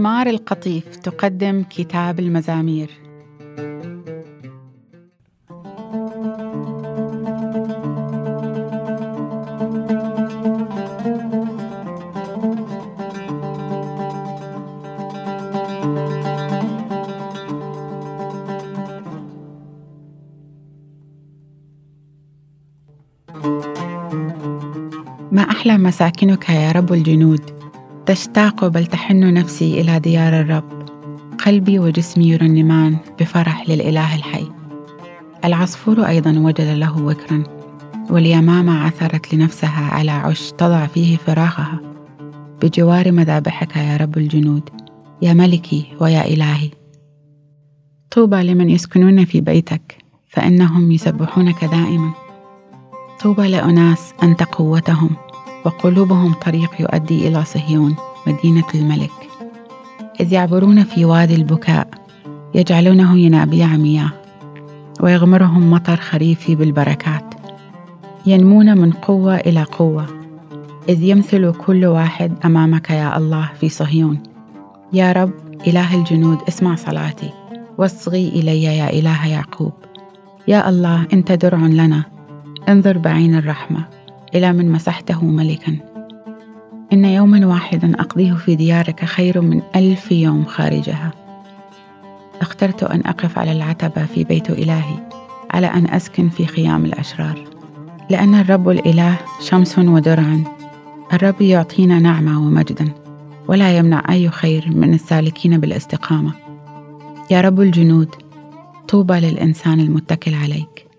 مزمار القطيف تقدم كتاب المزامير. ما أحلى مساكنك يا رب الجنود؟ تشتاق بل تحن نفسي إلى ديار الرب. قلبي وجسمي يرنمان بفرح للإله الحي. العصفور أيضا وجد له وكرا واليمامة عثرت لنفسها على عش تضع فيه فراخها بجوار مذابحك يا رب الجنود يا ملكي ويا إلهي. طوبى لمن يسكنون في بيتك فإنهم يسبحونك دائما. طوبى لأناس أنت قوتهم. وقلوبهم طريق يؤدي إلى صهيون مدينة الملك. إذ يعبرون في وادي البكاء يجعلونه ينابيع مياه ويغمرهم مطر خريفي بالبركات. ينمون من قوة إلى قوة. إذ يمثل كل واحد أمامك يا الله في صهيون. يا رب إله الجنود اسمع صلاتي. واصغي إلي يا إله يعقوب. يا الله أنت درع لنا. انظر بعين الرحمة. إلى من مسحته ملكا. إن يوما واحدا أقضيه في ديارك خير من ألف يوم خارجها. اخترت أن أقف على العتبة في بيت إلهي على أن أسكن في خيام الأشرار. لأن الرب الإله شمس ودرع. الرب يعطينا نعمة ومجدا ولا يمنع أي خير من السالكين بالاستقامة. يا رب الجنود طوبى للإنسان المتكل عليك.